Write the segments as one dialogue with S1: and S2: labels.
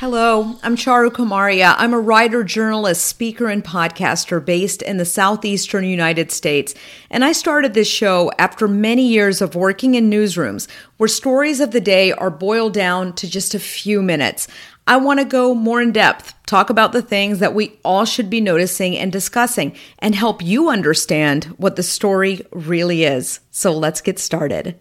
S1: Hello, I'm Charu Kumarhia. I'm a writer, journalist, speaker, and podcaster based in the southeastern United States. And I started this show after many years of working in newsrooms where stories of the day are boiled down to just a few minutes. I want to go more in depth, talk about the things that we all should be noticing and discussing, and help you understand what the story really is. So let's get started.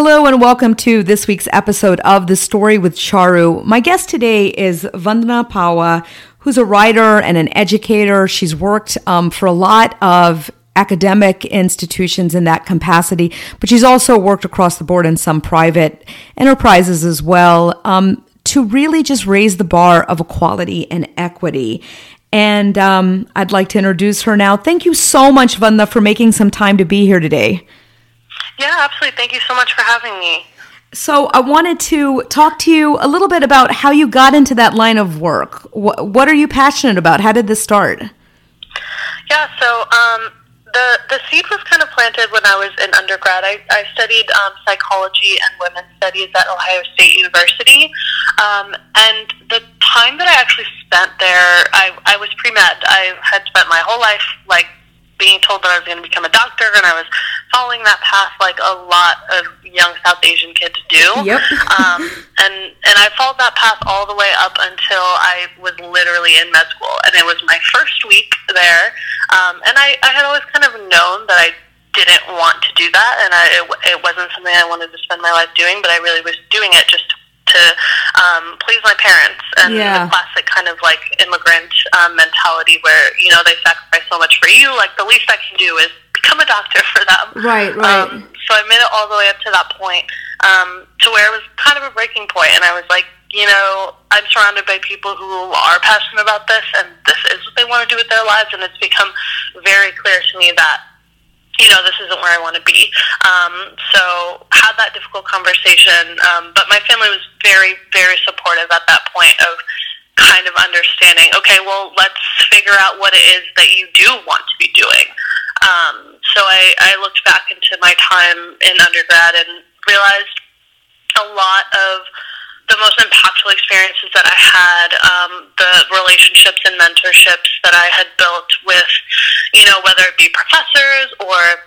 S1: Hello and welcome to this week's episode of The Story with Charu. My guest today is Vandana Pawa, who's a writer and an educator. She's worked um, for a lot of academic institutions in that capacity, but she's also worked across the board in some private enterprises as well um, to really just raise the bar of equality and equity. And um, I'd like to introduce her now. Thank you so much, Vandana, for making some time to be here today.
S2: Yeah, absolutely. Thank you so much for having me.
S1: So, I wanted to talk to you a little bit about how you got into that line of work. What, what are you passionate about? How did this start?
S2: Yeah, so um, the the seed was kind of planted when I was in undergrad. I, I studied um, psychology and women's studies at Ohio State University, um, and the time that I actually spent there, I, I was pre med. I had spent my whole life like being told that I was going to become a doctor, and I was following that path like a lot of young South Asian kids do.
S1: Yep.
S2: um, and and I followed that path all the way up until I was literally in med school, and it was my first week there. Um, and I, I had always kind of known that I didn't want to do that, and I, it, it wasn't something I wanted to spend my life doing, but I really was doing it just to to um, please my parents. And yeah. the classic kind of like immigrant um, mentality where you know they sacrifice so much for you. Like the least i can do is become a doctor for them.
S1: Right right. Um,
S2: so i made it all the way up to that point um, to where it was kind of a breaking point. And i was like you know i'm surrounded by people who are passionate about this and this is what they want to do with their lives. And it's become very clear to me that you know, this isn't where I want to be. Um, so had that difficult conversation, um, but my family was very, very supportive at that point of kind of understanding. Okay, well, let's figure out what it is that you do want to be doing. Um, so I, I looked back into my time in undergrad and realized a lot of the most impactful experiences that I had, um, the relationships and mentorships that I had built with, you know, whether it be professors or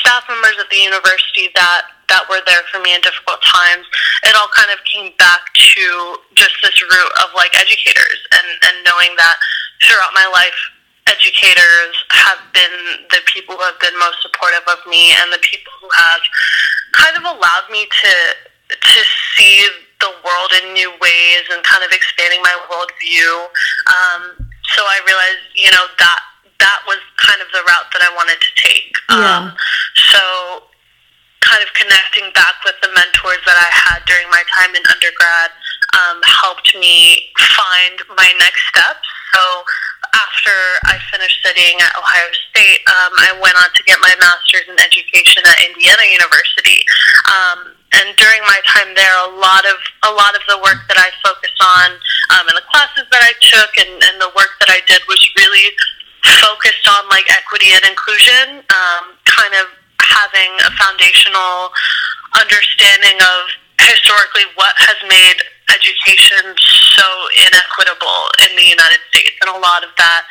S2: staff members at the university that that were there for me in difficult times, it all kind of came back to just this root of like educators and, and knowing that throughout my life, educators have been the people who have been most supportive of me and the people who have kind of allowed me to to see the world in new ways and kind of expanding my worldview. Um, so I realized, you know, that that was kind of the route that I wanted to take.
S1: Yeah. Um,
S2: so kind of connecting back with the mentors that I had during my time in undergrad um, helped me find my next steps. So after I finished studying at Ohio State, um, I went on to get my master's in education at Indiana University. Um, and during my time there, a lot of a lot of the work that I focused on um, and the classes that I took and, and the work that I did was really focused on like equity and inclusion, um, kind of having a foundational understanding of historically what has made education so inequitable in the United States, and a lot of that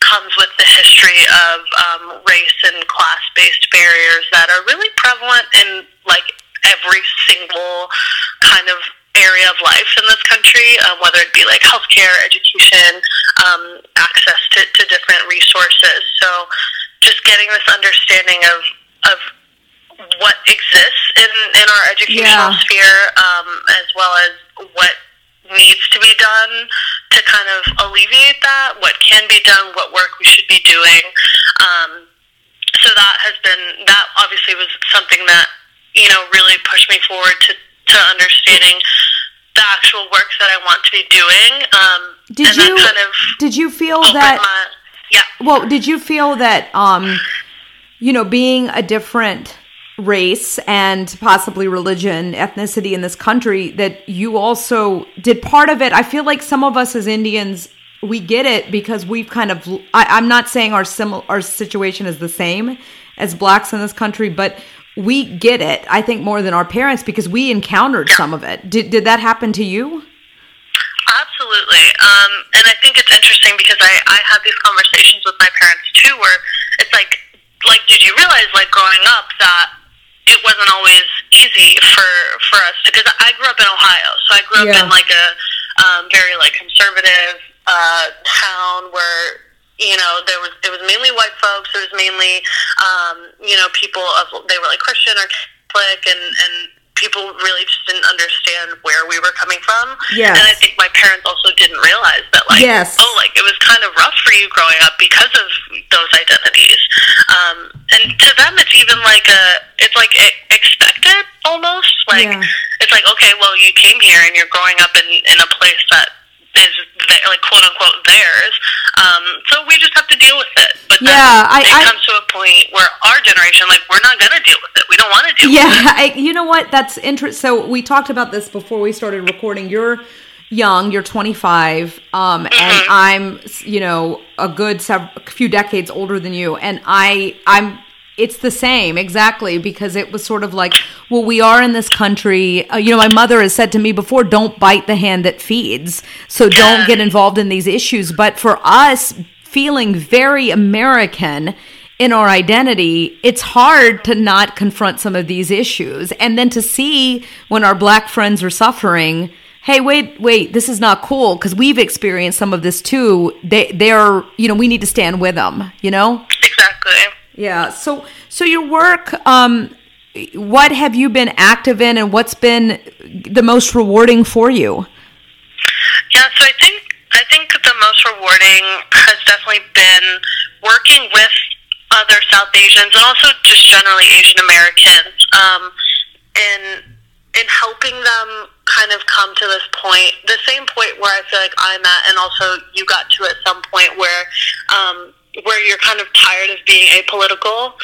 S2: comes with the history of um, race and class-based barriers that are really prevalent in like every single kind of area of life in this country, um, whether it be like healthcare, education, um, access to, to different resources. So just getting this understanding of, of what exists in, in our educational yeah. sphere, um, as well as what needs to be done to kind of alleviate that, what can be done, what work we should be doing. Um, so that has been, that obviously was something that you know, really pushed me forward to, to understanding the actual work that I want to be doing. Um,
S1: did you kind of did you feel that? My,
S2: yeah.
S1: Well, did you feel that um, you know, being a different race and possibly religion, ethnicity in this country, that you also did part of it? I feel like some of us as Indians we get it because we've kind of I, am not saying our similar our situation is the same as blacks in this country, but we get it. I think more than our parents because we encountered some of it. Did did that happen to you?
S2: Absolutely. Um, and I think it's interesting because I, I have these conversations with my parents too where it's like, like, did you realize, like, growing up that it wasn't always easy for, for us because I grew up in Ohio. So I grew up yeah. in, like, a um, very, like, conservative uh, town where you know there was it was mainly white folks it was mainly um you know people of they were like christian or catholic and and people really just didn't understand where we were coming from.
S1: Yes.
S2: And I think my parents also didn't realize that, like,
S1: yes.
S2: oh, like it was kind of rough for you growing up because of those identities. Um, and to them, it's even like a, it's like expected almost. Like, yeah. it's like, okay, well, you came here and you're growing up in, in a place that is like quote unquote theirs. Um, so we just have to deal with it. But
S1: yeah, I,
S2: it I, comes to a point where our generation, like, we're not gonna deal with it. We don't want to deal. With it.
S1: Yeah,
S2: I,
S1: you know what? That's interesting. So we talked about this before we started recording. You're young. You're 25, um, mm-hmm. and I'm, you know, a good several, few decades older than you, and I, I'm it's the same exactly because it was sort of like well we are in this country uh, you know my mother has said to me before don't bite the hand that feeds. So don't get involved in these issues. But for us feeling very american in our identity it's hard to not confront some of these issues. And then to see when our black friends are suffering hey wait wait this is not cool because we've experienced some of this too. They they're you know we need to stand with them you know?
S2: Exactly.
S1: Yeah. So so your work um what have you been active in and what's been the most rewarding for you?
S2: Yeah, so I think I think the most rewarding has definitely been working with other South Asians and also just generally Asian Americans um, in in helping them kind of come to this point, the same point where I feel like I'm at, and also you got to at some point where um, where you're kind of tired of being apolitical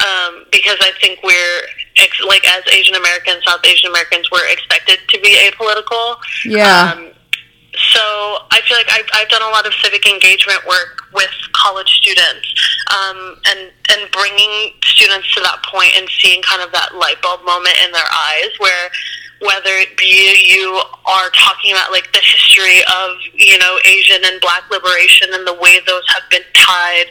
S2: um, because I think we're ex- like as Asian Americans, South Asian Americans, we're expected to be apolitical.
S1: Yeah. Um,
S2: so I feel like I've, I've done a lot of civic engagement work with college students, um, and and bringing students to that point and seeing kind of that light bulb moment in their eyes where whether it be you are talking about like the history of you know Asian and Black liberation and the way those have been tied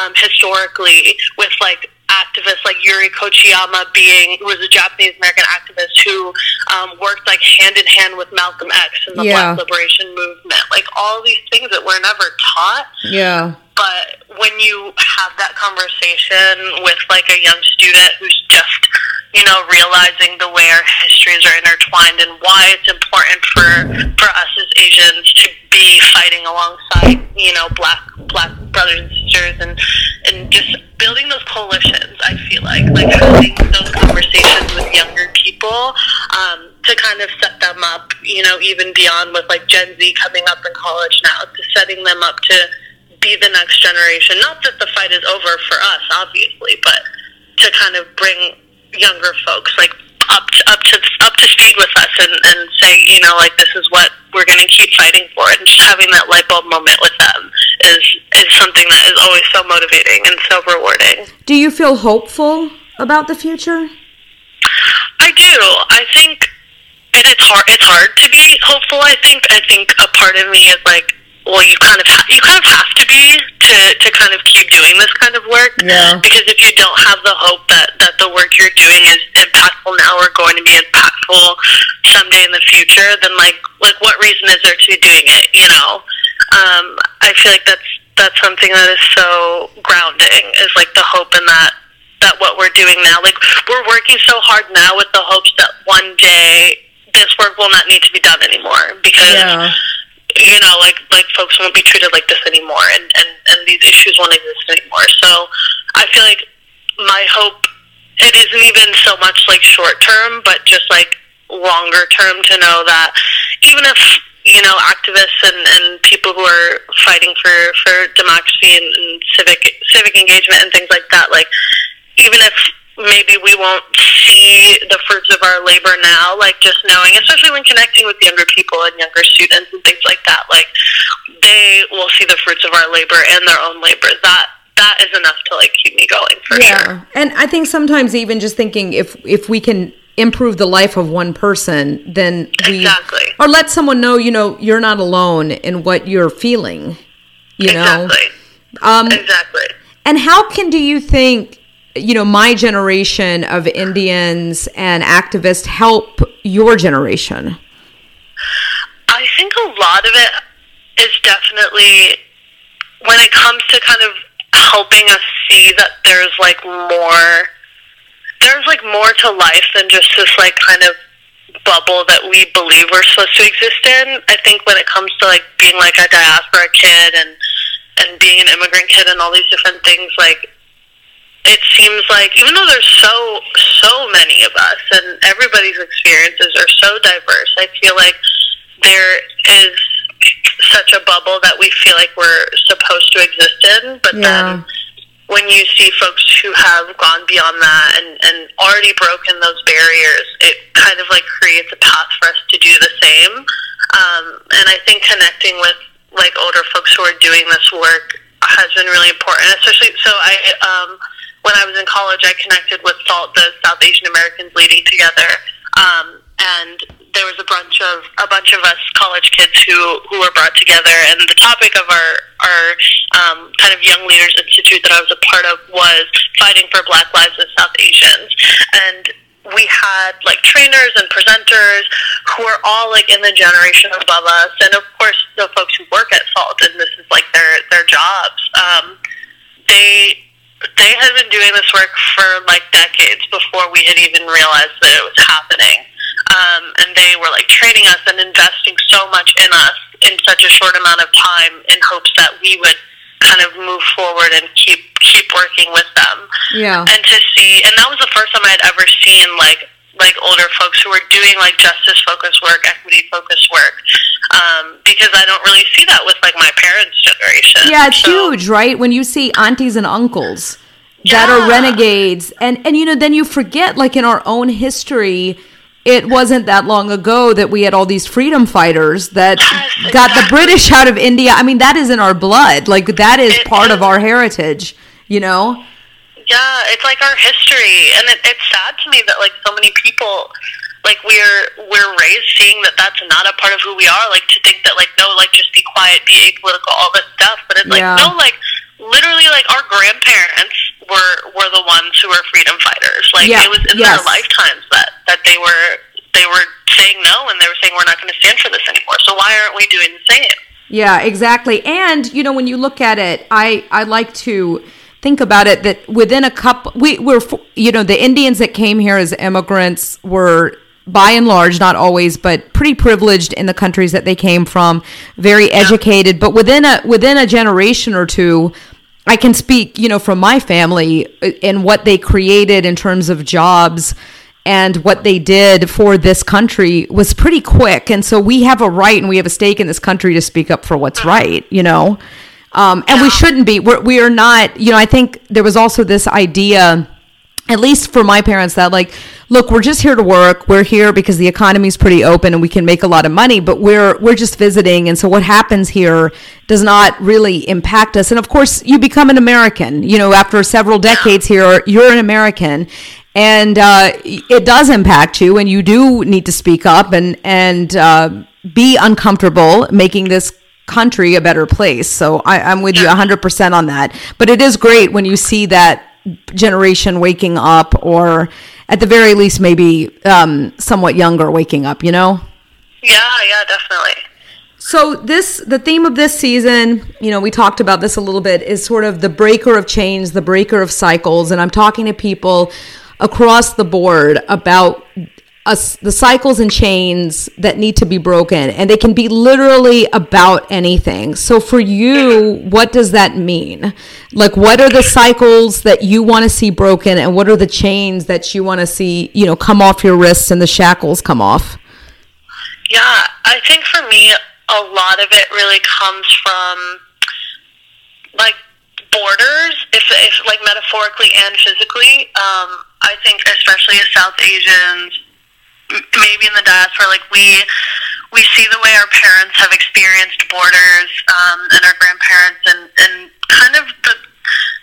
S2: um, historically with like activists like Yuri Kochiyama being who was a Japanese American activist who um, worked like hand in hand with Malcolm X and the yeah. Black liberation movement. Like all these things that were never taught.
S1: Yeah.
S2: But when you have that conversation with like a young student who's just you know, realizing the way our histories are intertwined and why it's important for for us as Asians to be fighting alongside, you know, black black brothers and sisters and and just building those coalitions. I feel like like having those conversations with younger people um, to kind of set them up, you know, even beyond with like Gen Z coming up in college now, to setting them up to be the next generation. Not that the fight is over for us, obviously, but to kind of bring younger folks like up to, up to up to speed with us and, and say you know like this is what we're going to keep fighting for and just having that light bulb moment with them is is something that is always so motivating and so rewarding.
S1: Do you feel hopeful about the future?
S2: I do. I think and it is hard. It's hard to be hopeful. I think. I think a part of me is like well, you kind of ha- you kind of have to be to to kind of keep doing this kind of work.
S1: Yeah.
S2: Because if you don't have the hope that that the work you're doing is impactful now or going to be impactful someday in the future, then like like what reason is there to be doing it? You know, um, I feel like that's that's something that is so grounding. Is like the hope in that that what we're doing now. Like we're working so hard now with the hopes that one day this work will not need to be done anymore because. Yeah you know, like like folks won't be treated like this anymore, and and and these issues won't exist anymore. So I feel like my hope it isn't even so much like short term, but just like longer term to know that even if you know activists and, and people who are fighting for for democracy and, and civic civic engagement and things like that, like even if maybe we won't see the fruits of our labor now, like just knowing, especially when connecting with younger people and younger students and things like that, like they will see the fruits of our labor and their own labor. That that is enough to like keep me going for yeah. sure.
S1: And I think sometimes even just thinking if if we can improve the life of one person, then we
S2: exactly.
S1: or let someone know, you know, you're not alone in what you're feeling. You
S2: exactly.
S1: know,
S2: um, exactly.
S1: And how can do you think, you know, my generation of Indians and activists help your generation?
S2: I think a lot of it is definitely when it comes to kind of helping us see that there's like more there's like more to life than just this like kind of bubble that we believe we're supposed to exist in. I think when it comes to like being like a diaspora kid and and being an immigrant kid and all these different things, like it seems like even though there's so so many of us and everybody's experiences are so diverse, I feel like there is such a bubble that we feel like we're supposed to exist in, but yeah. then when you see folks who have gone beyond that and, and already broken those barriers, it kind of like creates a path for us to do the same. Um, and I think connecting with like older folks who are doing this work has been really important, especially so I um, when I was in college, I connected with SAALT, the South Asian Americans leading together, um, and there was a bunch of a bunch of us college kids who who were brought together, and the topic of our our um, kind of Young Leaders Institute that I was a part of was fighting for Black lives as South Asians, and we had like trainers and presenters who are all like in the generation above us, and of course the folks who work at SAALT, and this is like their their jobs. Um, they they had been doing this work for like decades before we had even realized that it was happening um, and they were like training us and investing so much in us in such a short amount of time in hopes that we would kind of move forward and keep keep working with them.
S1: Yeah.
S2: And to see, and that was the first time I'd ever seen like like older folks who are doing like justice focused work, equity focused work, um, because I don't really see that with like my parents' generation.
S1: Yeah, it's so, huge, right? When you see aunties and uncles that yeah. are renegades, and and you know, then you forget like in our own history it wasn't that long ago that we had all these freedom fighters that yes, got exactly. the British out of India. I mean, that is in our blood. Like that is it part is. of our heritage, you know?
S2: Yeah, it's like our history, and it, it's sad to me that like so many people, like we're we're raised seeing that that's not a part of who we are. Like to think that like no, like just be quiet, be apolitical, all this stuff. But it's like yeah. no, like literally, like our grandparents were were the ones who were freedom fighters. Like yeah. it was in yes. their lifetimes that that they were they were saying no and they were saying we're not going to stand for this anymore. So why aren't we doing the same?
S1: Yeah, exactly. And you know, when you look at it, I I like to think about it that within a couple we were you know the Indians that came here as immigrants were by and large not always but pretty privileged in the countries that they came from very educated but within a within a generation or two I can speak you know from my family uh, and what they created in terms of jobs and what they did for this country was pretty quick. And so we have a right and we have a stake in this country to speak up for what's right, you know? Um, and we shouldn't be. We're, we are not, you know, I think there was also this idea, at least for my parents, that like, look, we're just here to work. We're here because the economy is pretty open and we can make a lot of money, but we're we're just visiting. And so what happens here does not really impact us. And of course, you become an American. You know, after several decades here, you're an American, and uh, it does impact you, and you do need to speak up and and uh, be uncomfortable making this country a better place. So I, I'm with you 100% on that. But it is great when you see that generation waking up, or at the very least, maybe um, somewhat younger waking up. You know?
S2: Yeah, yeah, definitely.
S1: So this the theme of this season, you know, we talked about this a little bit is sort of the breaker of chains, the breaker of cycles and I'm talking to people across the board about the cycles and chains that need to be broken, and they can be literally about anything. So, for you, what does that mean? Like, what are the cycles that you want to see broken, and what are the chains that you want to see, you know, come off your wrists and the shackles come off?
S2: Yeah, I think for me, a lot of it really comes from like borders, if, if like metaphorically and physically. Um, I think especially as South Asians, maybe in the diaspora, like we we see the way our parents have experienced borders um, and our grandparents, and and kind of the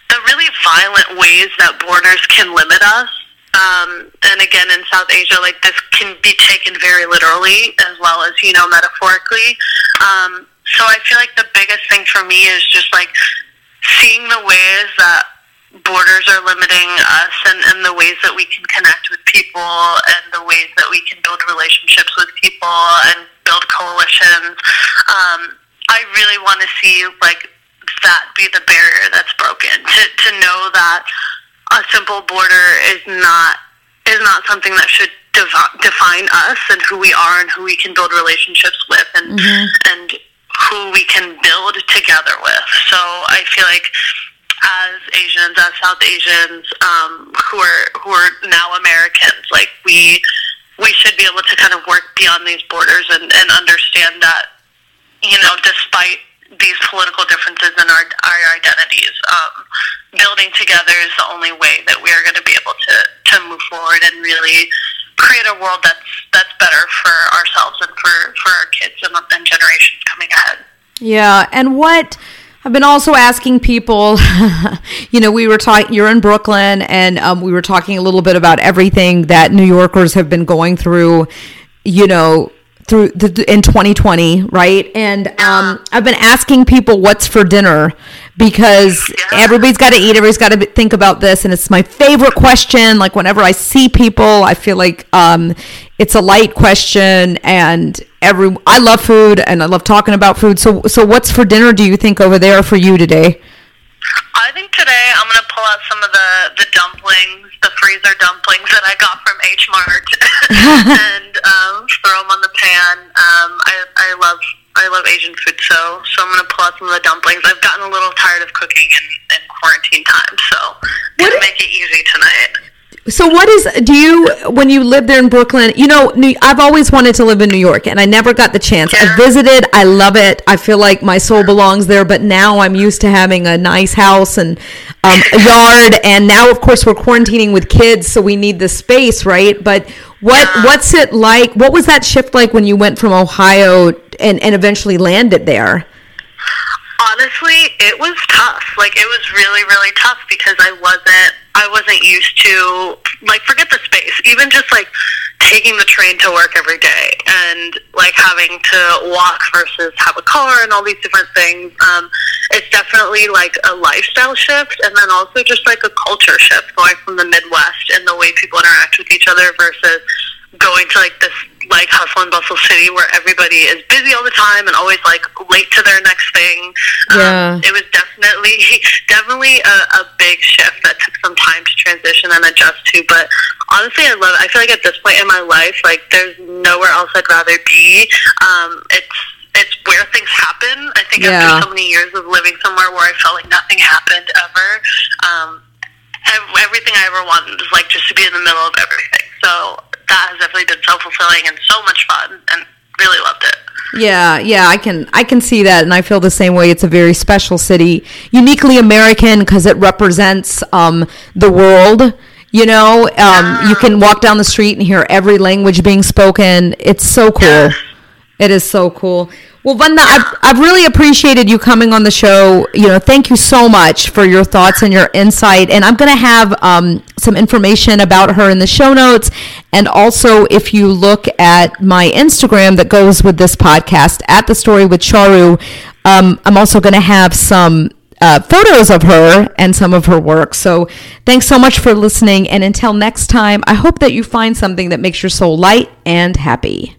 S2: the really violent ways that borders can limit us. Um, and again, in South Asia, like this can be taken very literally as well as, you know, metaphorically. Um, so I feel like the biggest thing for me is just like seeing the ways that borders are limiting us and, and the ways that we can connect with people and the ways that we can build relationships with people and build coalitions. Um, I really want to see like that be the barrier that's broken. To to know that a simple border is not is not something that should devi- define us and who we are and who we can build relationships with and mm-hmm. and who we can build together with. So I feel like as Asians, as South Asians, um, who are who are now Americans, like we we should be able to kind of work beyond these borders and, and understand that you know, despite these political differences in our, our identities, um, building together is the only way that we are going to be able to, to move forward and really create a world that's that's better for ourselves and for, for our kids and, and generations coming ahead.
S1: Yeah, and what I've been also asking people, you know, we were talking, you're in Brooklyn, and um, we were talking a little bit about everything that New Yorkers have been going through, you know, through the, in 2020, right? And um, I've been asking people what's for dinner because everybody's got to eat. Everybody's got to think about this, and it's my favorite question. Like whenever I see people, I feel like um, it's a light question, and every I love food and I love talking about food. So, so what's for dinner? Do you think over there for you today?
S2: I think today I'm going to pull out some of the, the dumplings, the freezer dumplings that I got from H Mart, and um, throw them on the pan. Um, I, I love I love Asian food, so so I'm gonna pull out some of the dumplings. I've gotten a little tired of cooking in, in quarantine time, so gonna make it easy tonight.
S1: So what is do you when you live there in Brooklyn? You know, I've always wanted to live in New York, and I never got the chance. Yeah. I visited. I love it. I feel like my soul belongs there. But now I'm used to having a nice house and um, a yard, and now of course we're quarantining with kids, so we need the space, right? But what yeah. what's it like? What was that shift like when you went from Ohio and and eventually landed there?
S2: Honestly, it was tough. Like it was really really tough because I wasn't I wasn't used to like forget the space. Even just like taking the train to work every day and like having to walk versus have a car and all these different things. Um, it's definitely like a lifestyle shift and then also just like a culture shift going from the Midwest and the way people interact with each other versus going to like this like hustle and bustle city where everybody is busy all the time and always like late to their next thing. Um, yeah. Um, it was definitely definitely a, a big shift that took some time to transition and adjust to. But honestly, I love. It. I feel like at this point in my life, like there's nowhere else I'd rather be. Um, it's it's where things happen. I think yeah. after so many years of living somewhere where I felt like nothing happened ever. Um, everything I ever wanted was like just to be in the middle of everything. So that has definitely been so fulfilling and so much fun and really loved it.
S1: Yeah, yeah, I can I can see that, and I feel the same way. It's a very special city, uniquely American because it represents um, the world. You know, um, yeah. you can walk down the street and hear every language being spoken. It's so cool. Yeah. It is so cool. Well, Vanda, I've, I've really appreciated you coming on the show. You know, thank you so much for your thoughts and your insight. And I'm going to have um, some information about her in the show notes. And also, if you look at my Instagram that goes with this podcast, at the story with Charu, um, I'm also going to have some uh, photos of her and some of her work. So thanks so much for listening. And until next time, I hope that you find something that makes your soul light and happy.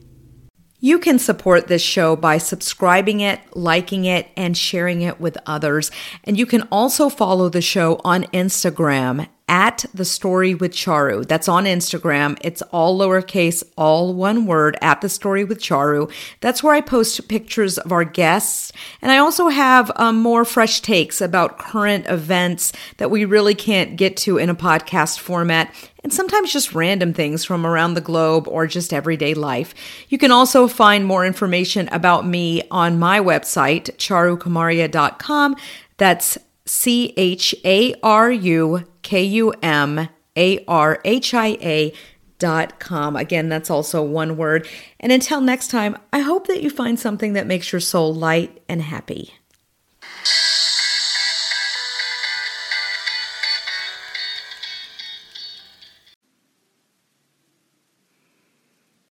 S1: You can support this show by subscribing it, liking it, and sharing it with others. And you can also follow the show on Instagram at the story with Charu. That's on Instagram. It's all lowercase, all one word at the story with Charu. That's where I post pictures of our guests. And I also have um, more fresh takes about current events that we really can't get to in a podcast format. And sometimes just random things from around the globe or just everyday life. You can also find more information about me on my website, charukumarhia.com. That's C H A R U K U M A R H I A dot com. Again, that's also one word. And until next time, I hope that you find something that makes your soul light and happy.